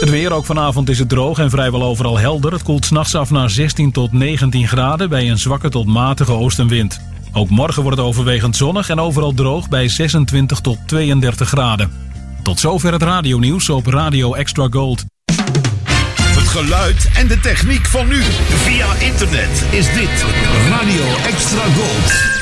Het weer ook vanavond is het droog en vrijwel overal helder. Het koelt s'nachts af naar 16 tot 19 graden bij een zwakke tot matige oostenwind. Ook morgen wordt het overwegend zonnig en overal droog bij 26 tot 32 graden. Tot zover het radionieuws op Radio Extra Gold. Het geluid en de techniek van nu. Via internet is dit Radio Extra Gold.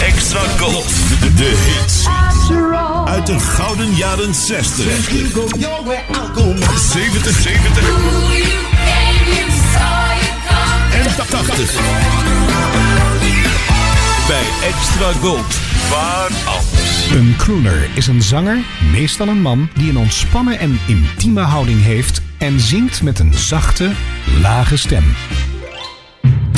Extra Gold. De, de hits. Uit de gouden jaren 60. 70, 70. En 80. Bij Extra Gold. Waar anders? Een crooner is een zanger, meestal een man, die een ontspannen en intieme houding heeft en zingt met een zachte, lage stem.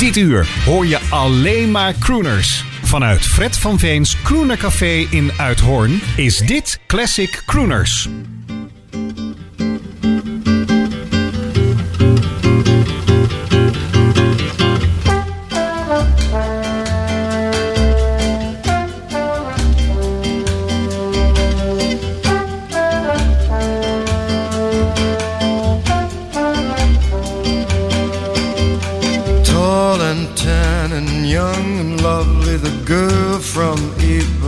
Dit uur hoor je alleen maar crooners. Vanuit Fred van Veens Crooner Café in Uithoorn is dit Classic Crooners.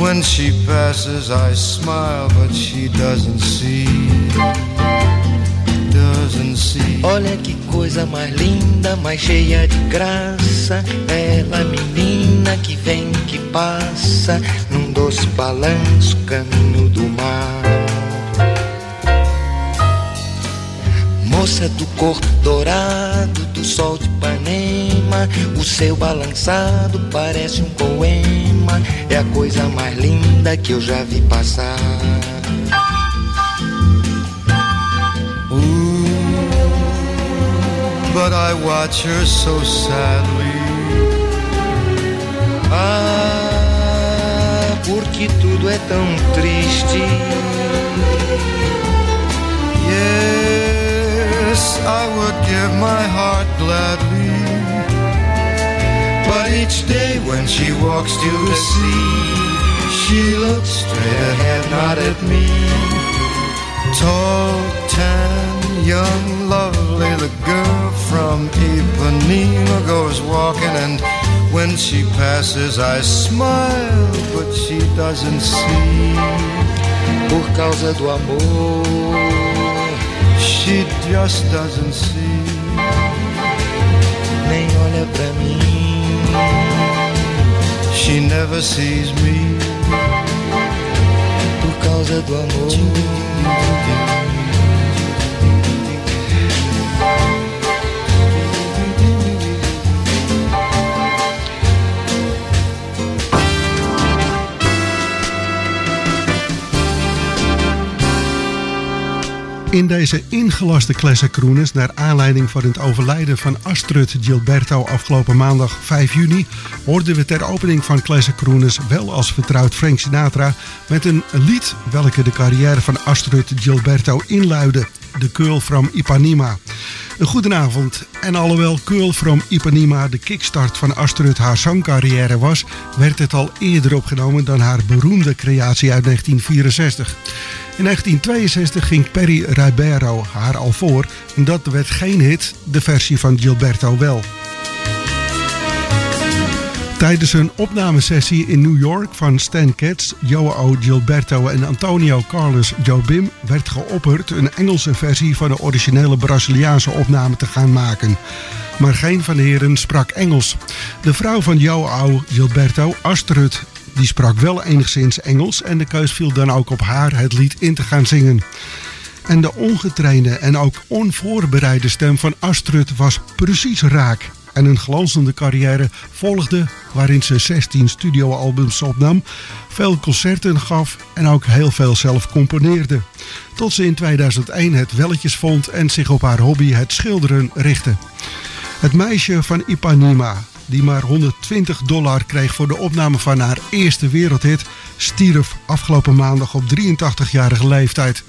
when she passes, I smile, but she doesn't see. Doesn't see. Olha que coisa mais linda, mais cheia de graça. Ela, menina que vem, que passa, num doce balanço, caminho do mar. Moça do corpo dourado, do sol de Ipanema, o seu balançado parece um poema. É a coisa mais linda que eu já vi passar. but I watch her so sadly. Ah, porque tudo é tão triste. Yes, I would give my heart gladly. But each day when she walks to the sea, she looks straight ahead, not at me. Tall, tan, young, lovely, the girl from Ipanema goes walking, and when she passes, I smile, but she doesn't see. Por causa do amor, She just doesn't see. nem olha pra mim. She never sees me. Por causa do amor. In deze ingelaste Classic naar aanleiding van het overlijden van Astrid Gilberto afgelopen maandag 5 juni, hoorden we ter opening van Classic wel als vertrouwd Frank Sinatra met een lied welke de carrière van Astrid Gilberto inluidde. The Girl from Ipanema. Een goedenavond. En alhoewel Curl from Ipanema de kickstart van Astrid haar zangcarrière was, werd het al eerder opgenomen dan haar beroemde creatie uit 1964. In 1962 ging Perry Ribeiro haar al voor en dat werd geen hit, de versie van Gilberto wel. Tijdens een opnamesessie in New York van Stan Katz, Joao Gilberto en Antonio Carlos Jobim werd geopperd een Engelse versie van de originele Braziliaanse opname te gaan maken. Maar geen van de heren sprak Engels. De vrouw van Joao Gilberto, Astrid, die sprak wel enigszins Engels en de keus viel dan ook op haar het lied in te gaan zingen. En de ongetrainde en ook onvoorbereide stem van Astrid was precies raak en een glanzende carrière volgde waarin ze 16 studioalbums opnam, veel concerten gaf en ook heel veel zelf componeerde. Tot ze in 2001 het welletjes vond en zich op haar hobby het schilderen richtte. Het meisje van Ipanema, die maar 120 dollar kreeg voor de opname van haar eerste wereldhit, stierf afgelopen maandag op 83-jarige leeftijd.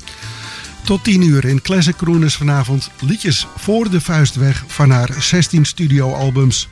Tot 10 uur in Classic Crooners vanavond liedjes voor de vuist weg van haar 16 studioalbums.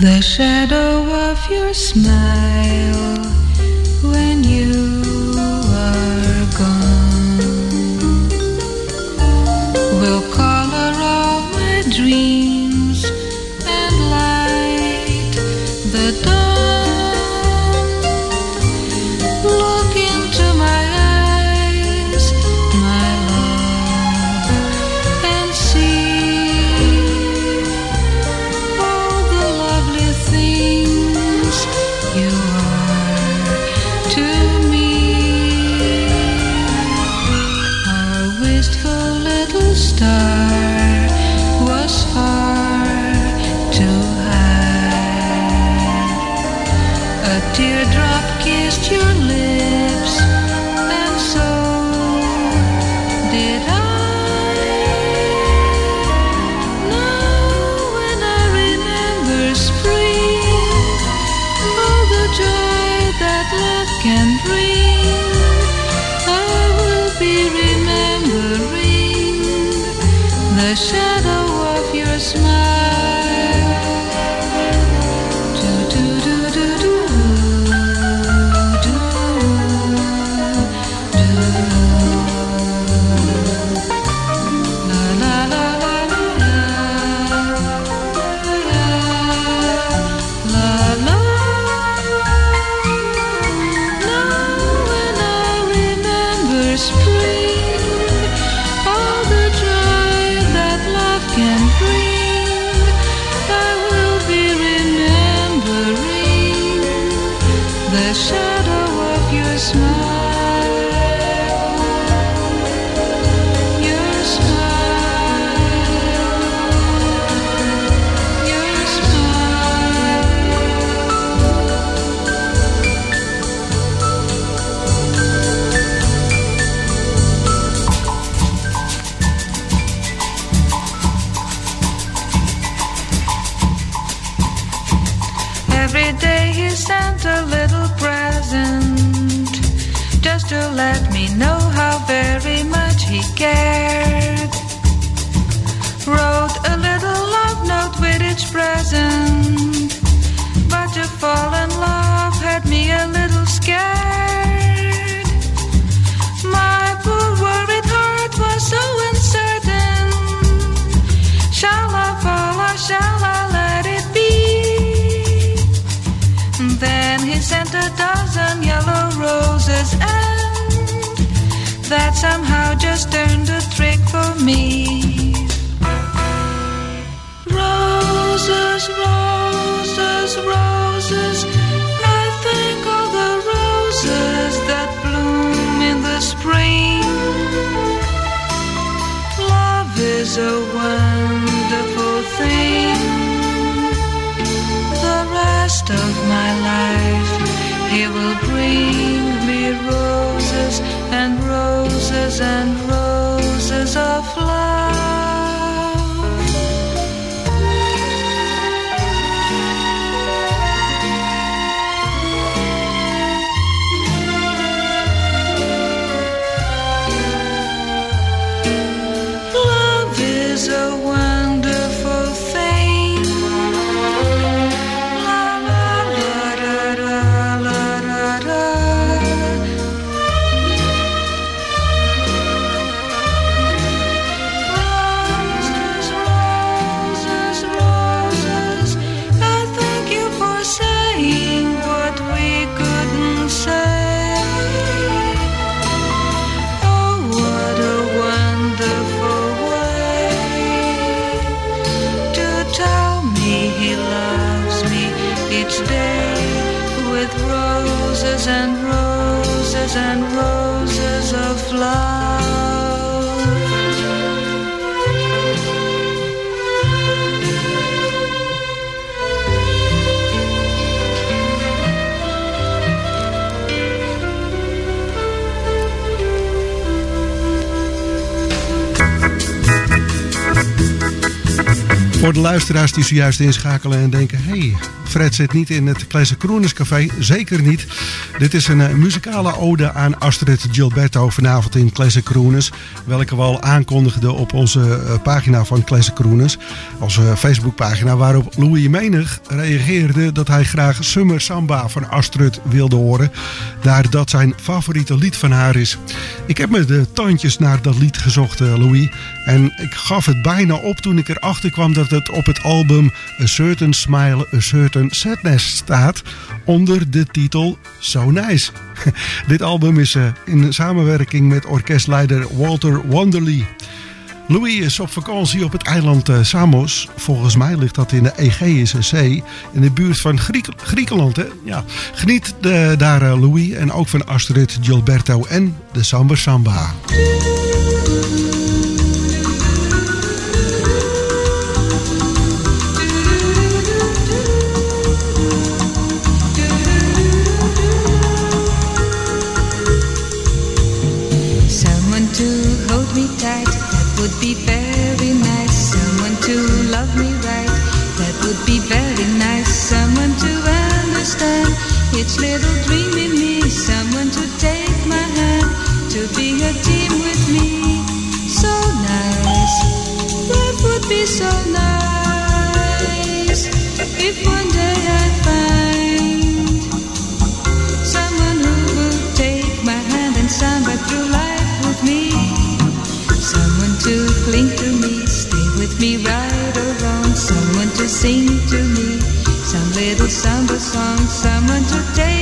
The shadow of your smile roses, and that somehow just turned a trick for me. Roses, roses, roses. I think of the roses that bloom in the spring. Love is a wonderful thing. The rest of my life, He will bring and de luisteraars die zojuist inschakelen en denken... hey, Fred zit niet in het Classic Crooners Café. Zeker niet. Dit is een eh, muzikale ode aan Astrid Gilberto vanavond in Classic Crooners. Welke we al aankondigden op onze eh, pagina van Classic Crooners. Onze Facebookpagina waarop Louis Menig reageerde... dat hij graag Summer Samba van Astrid wilde horen. Daar dat zijn favoriete lied van haar is. Ik heb met de tandjes naar dat lied gezocht, eh, Louis. En ik gaf het bijna op toen ik erachter kwam dat het op het album A Certain Smile, A Certain Sadness staat. Onder de titel So Nice. Dit album is eh, in samenwerking met orkestleider Walter Wanderley. Louis is op vakantie op het eiland eh, Samos. Volgens mij ligt dat in de Egeïsche Zee. In de buurt van Griek- Griekenland. Hè? Ja. Geniet de, daar eh, Louis en ook van Astrid Gilberto en de Samba Samba. Sing to me, some little samba song. Someone to take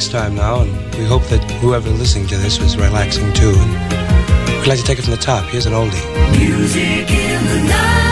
relax time now, and we hope that whoever listening to this was relaxing too. And we'd like to take it from the top. Here's an oldie. Music in the night.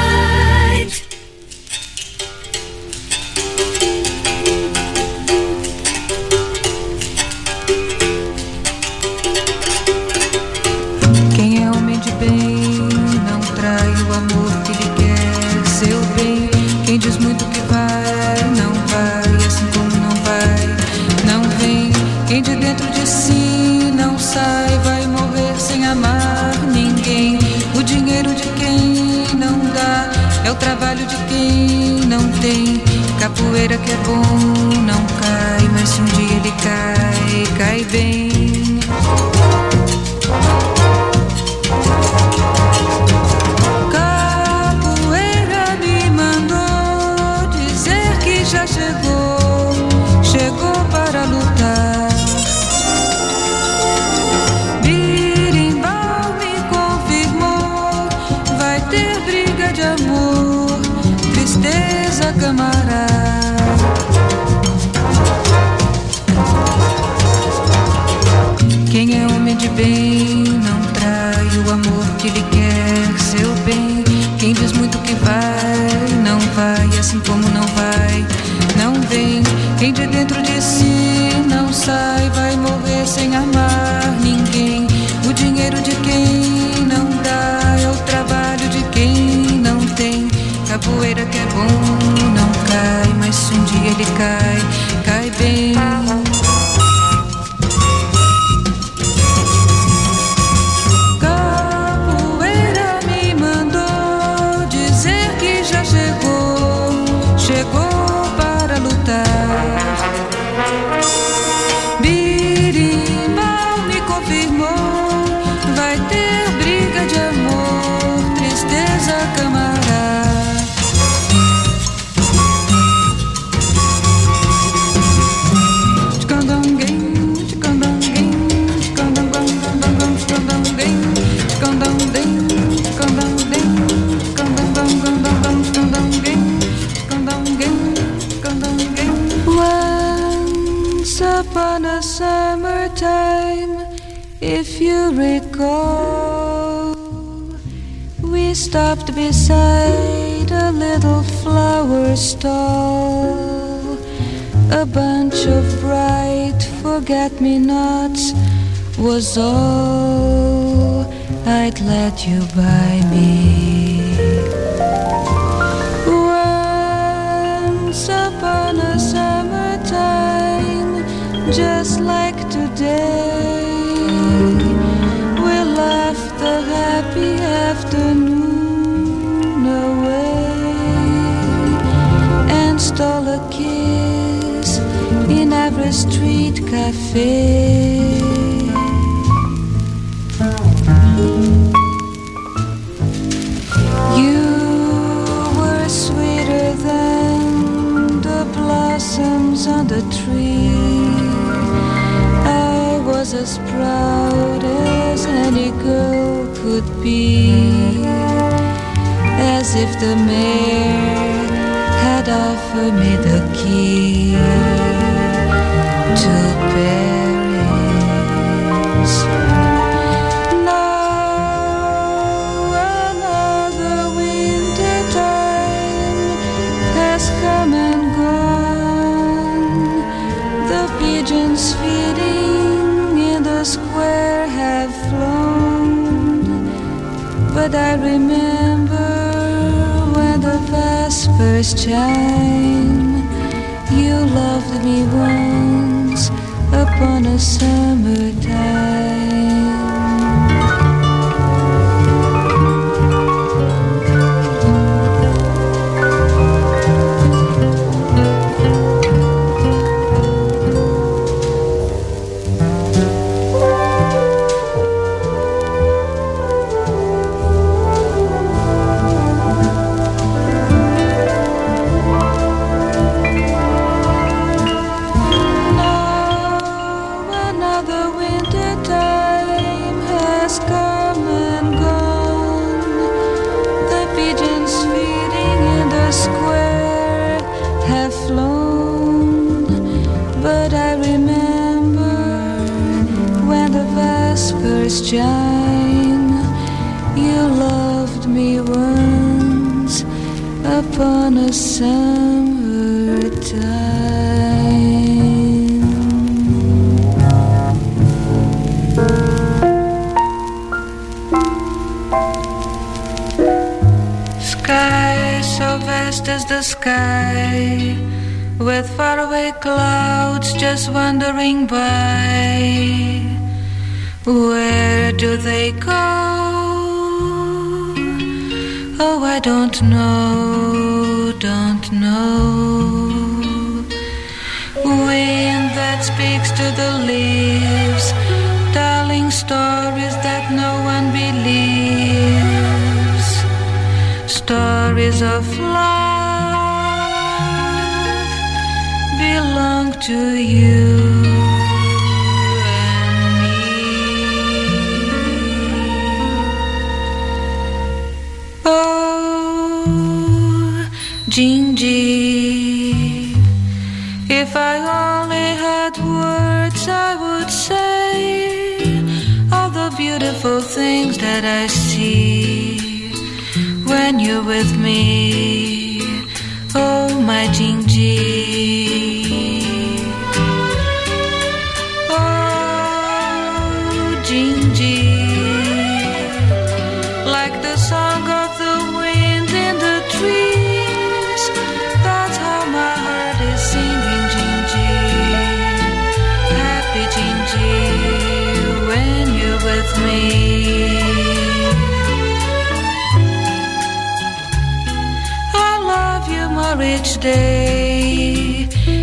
Let me not was all I'd let you buy me. Once upon a summertime, just like today, we left the happy afternoon away and stole a kiss the street cafe. You were sweeter than the blossoms on the tree. I was as proud as any girl could be, as if the mayor had offered me the key. first time you loved me once upon a summer time.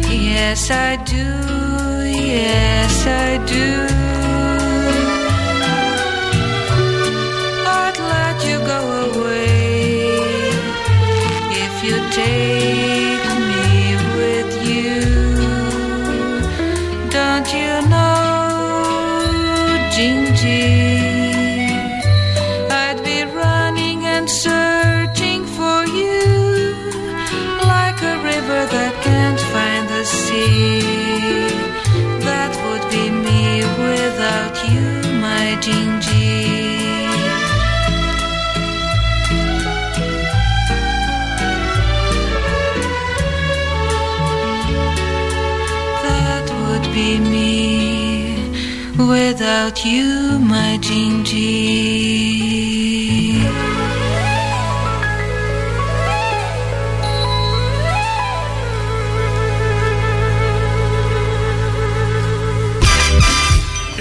Yes, I do. Yes, I do. Without you, my Jinji.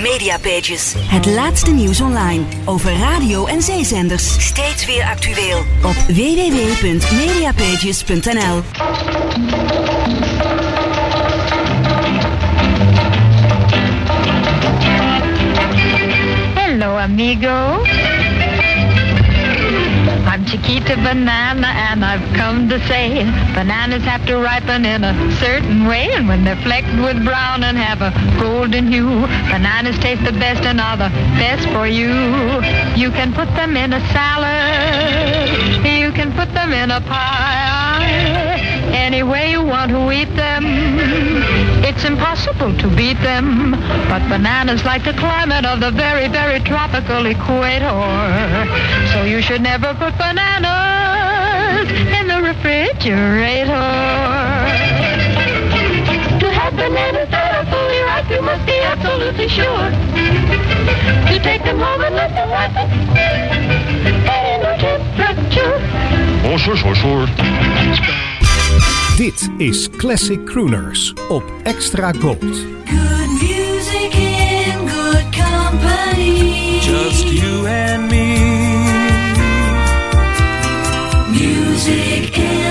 Mediapages. Het laatste nieuws online over radio en zeezenders. Steeds weer actueel op www.mediapages.nl. amigo. I'm Chiquita Banana, and I've come to say bananas have to ripen in a certain way, and when they're flecked with brown and have a golden hue, bananas taste the best and are the best for you. You can put them in a salad, you can put them in a pie, any way you want to eat them. It's impossible to beat them, but bananas like the climate of the very, very tropical equator. So you should never put bananas in the refrigerator. To have bananas that are fully ripe, you must be absolutely sure. To take them home and let them ripen at indoor temperature. Oh, bonjour, bonjour. Dit is Classic Crooners op Extra Gold. Good music in good company. Just you and me. Music in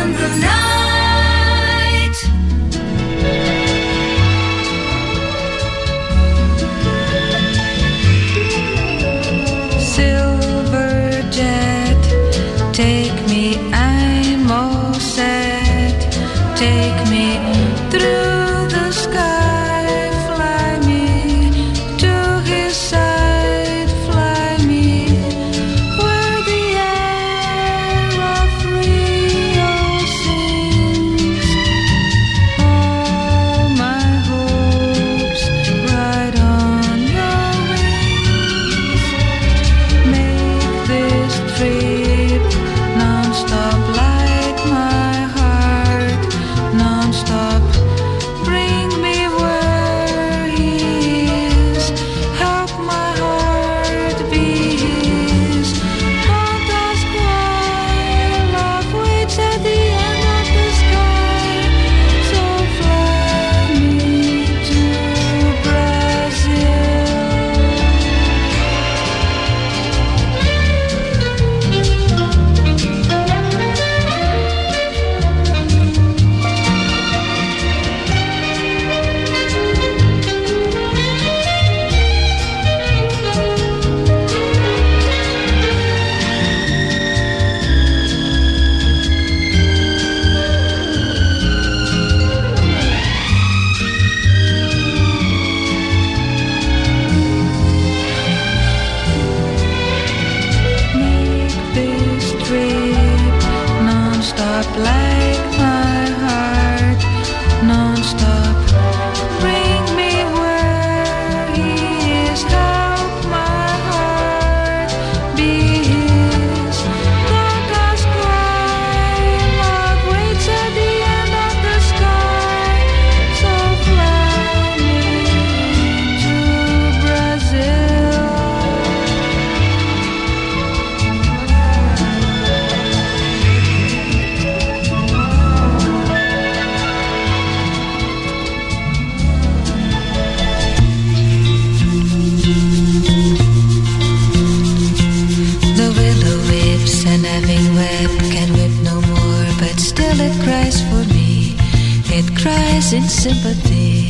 It cries in sympathy.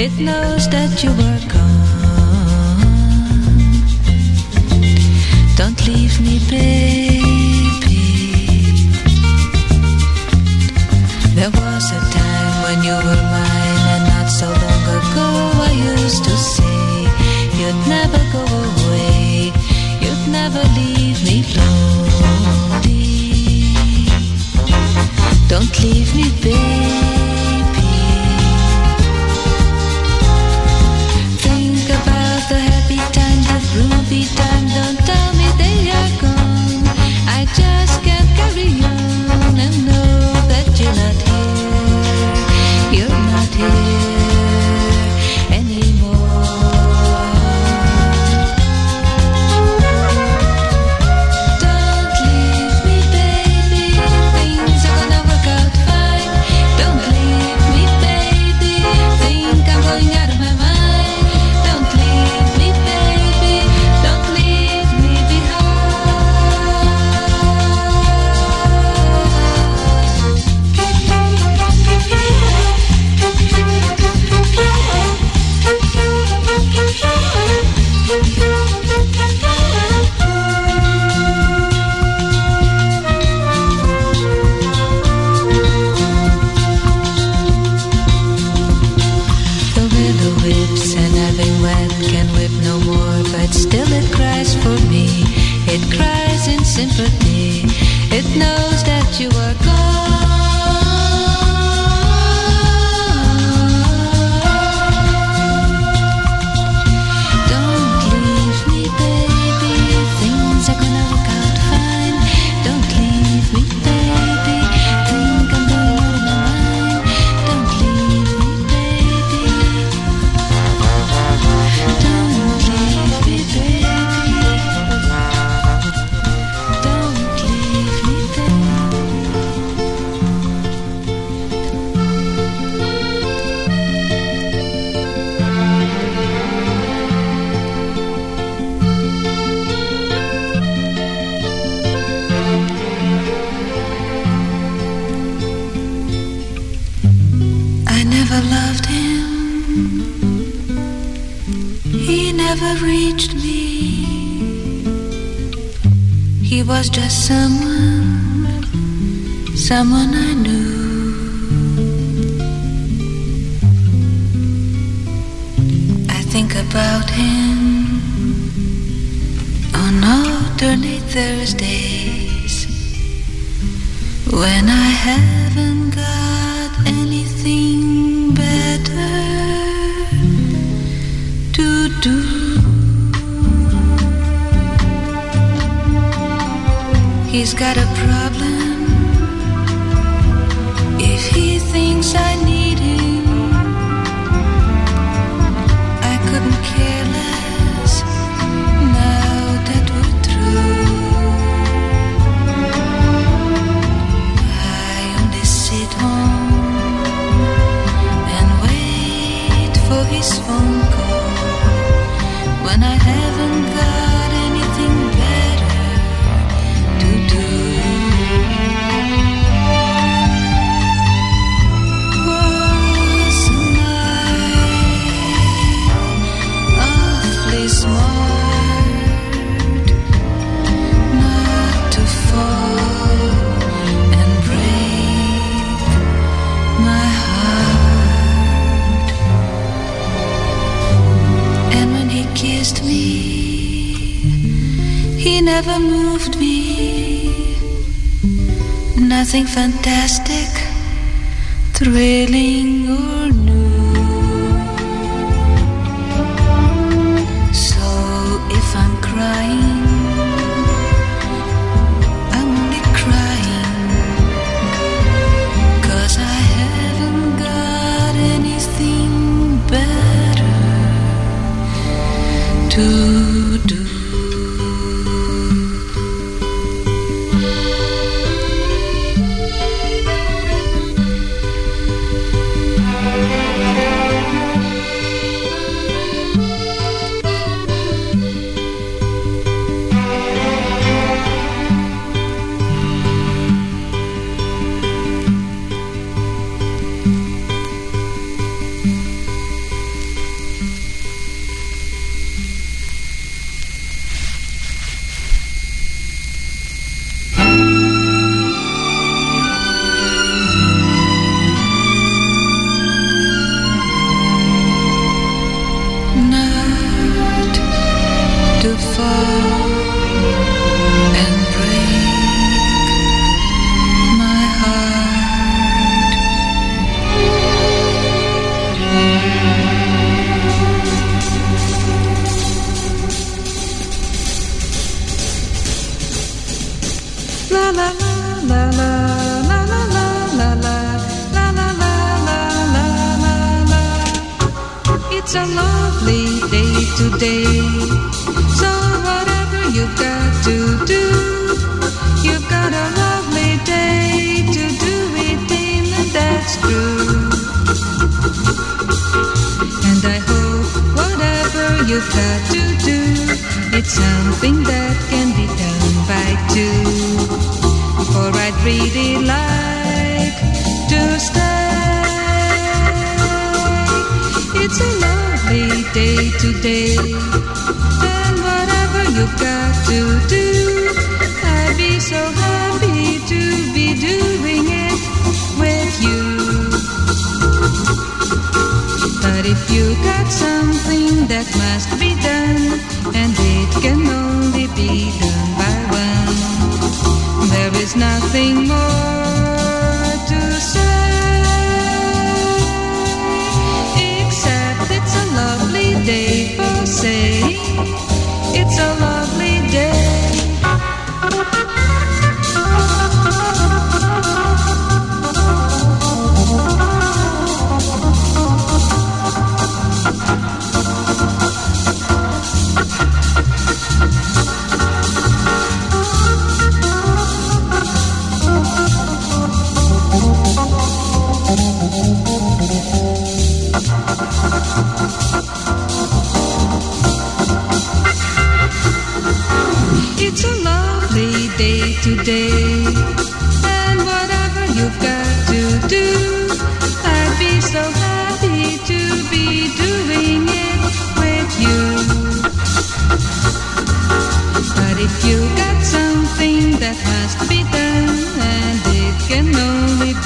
It knows that you were gone. Don't leave me, baby. There was a time when you were mine, and not so long ago I used to say you'd never go away, you'd never leave me lonely. Don't leave me, baby. was just someone, someone I knew. I think about him on alternate Thursdays when I haven't He's got a something fantastic, thrilling.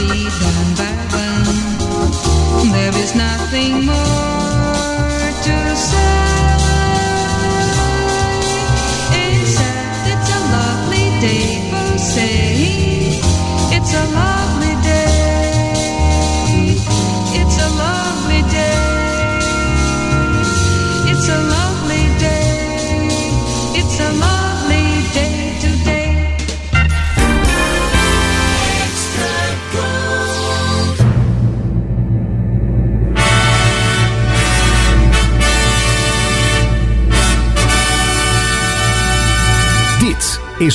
be one by one. There is nothing more.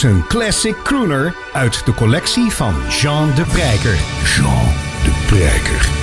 een classic crooner uit de collectie van Jean de Prijker. Jean de Prijker.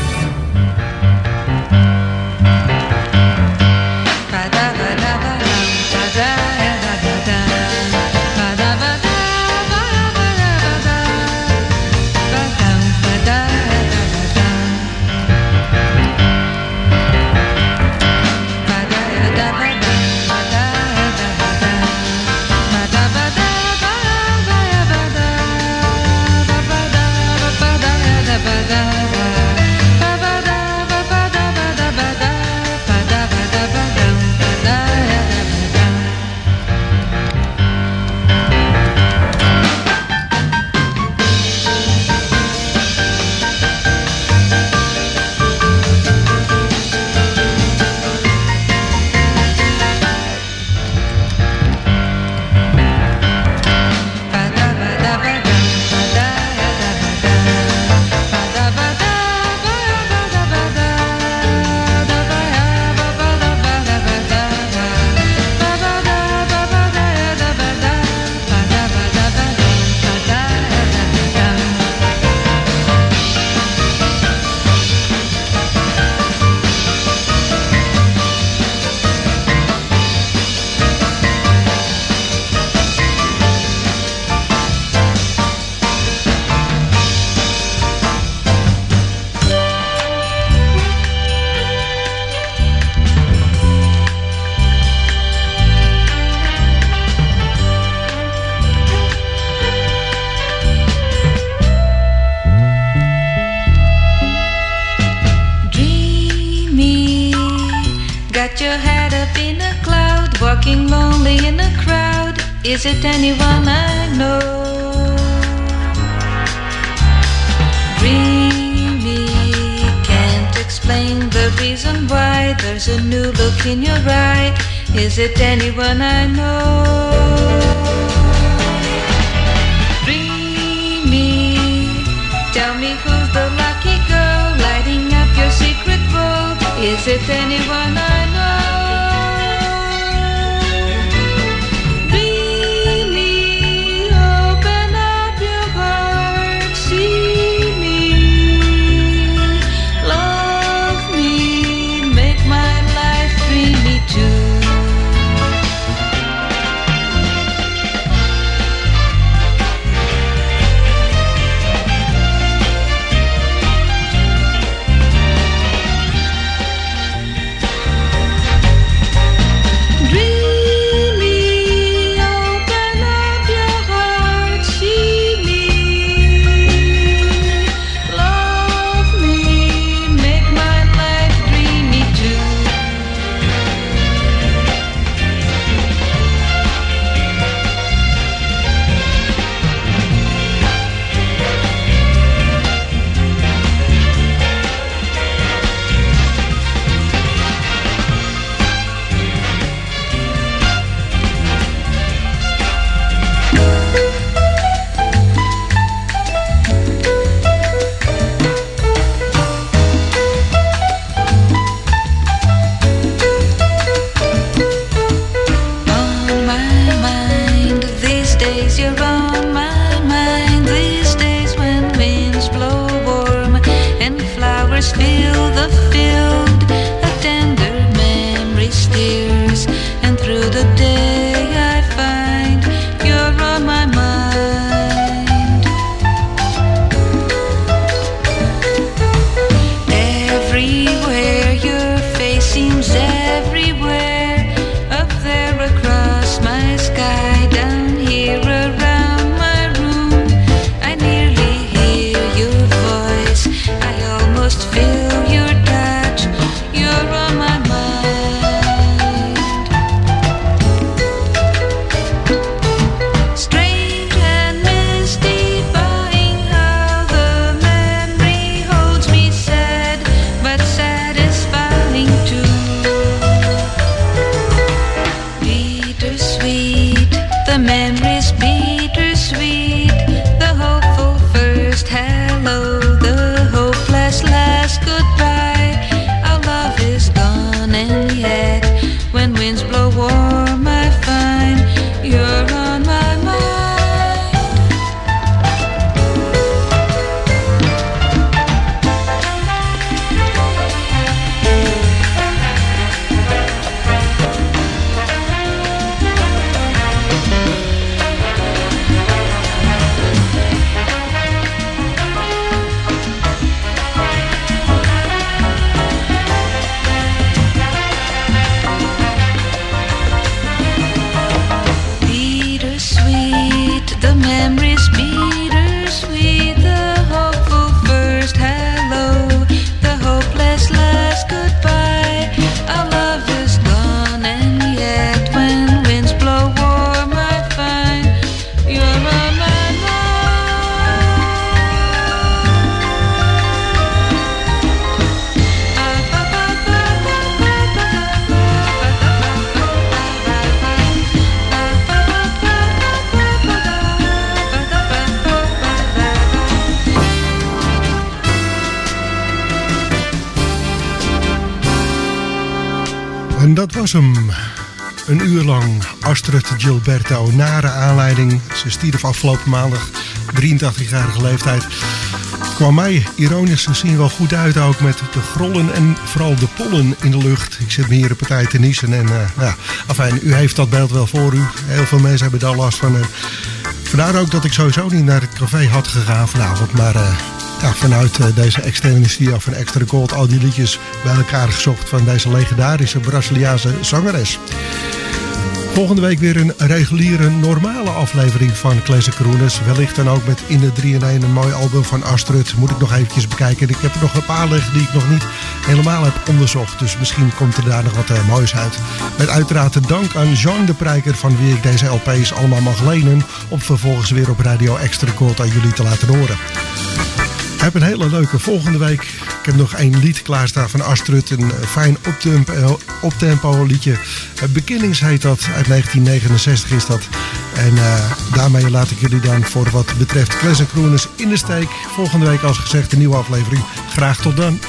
is it anyone I know? Dreamy, can't explain the reason why there's a new look in your eye. Is it anyone I know? Dreamy, tell me who's the lucky girl lighting up your secret world? Is it anyone I Een uur lang Astrid Gilberto. Nare aanleiding. Ze stierf afgelopen maandag. 83-jarige leeftijd. Kwam mij ironisch gezien wel goed uit ook met de grollen en vooral de pollen in de lucht. Ik zit me hier een partij te niezen en eh, ja, afijn, u heeft dat beeld wel voor u. Heel veel mensen hebben daar last van. Vandaar ook dat ik sowieso niet naar het café had gegaan vanavond, maar... eh, vanuit eh, deze externe studio van Extra Gold al die liedjes bij elkaar gezocht van deze legendarische Braziliaanse zangeres. Volgende week weer een reguliere, normale aflevering van Classic. Wellicht dan ook met in de 3 in 1 een mooi album van Astrid. Moet ik nog eventjes bekijken. Ik heb er nog een paar liggen die ik nog niet helemaal heb onderzocht. Dus misschien komt er daar nog wat eh, moois uit. Met uiteraard de dank aan Jean de Prijker van wie ik deze LP's allemaal mag lenen. Om vervolgens weer op Radio Extra Gold aan jullie te laten horen. Heb een hele leuke volgende week. Ik heb nog één lied klaarstaan van Astrid. Een eh, fijn optempo, optempo liedje. Eh, Beginnings heet dat. Uit 1969 is dat. En eh, daarmee laat ik jullie dan voor wat betreft Classic Crooners in de steek. Volgende week als gezegd een nieuwe aflevering. Graag tot dan.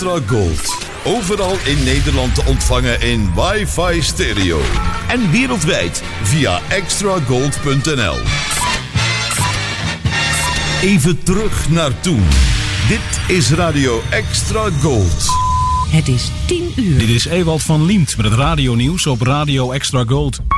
Extra Gold. Overal in Nederland te ontvangen in wifi stereo. En wereldwijd via extragold.nl. Even terug naar toen. Dit is Radio Extra Gold. Het is 10 uur. Dit is Ewald van Liemt met het radionieuws op Radio Extra Gold.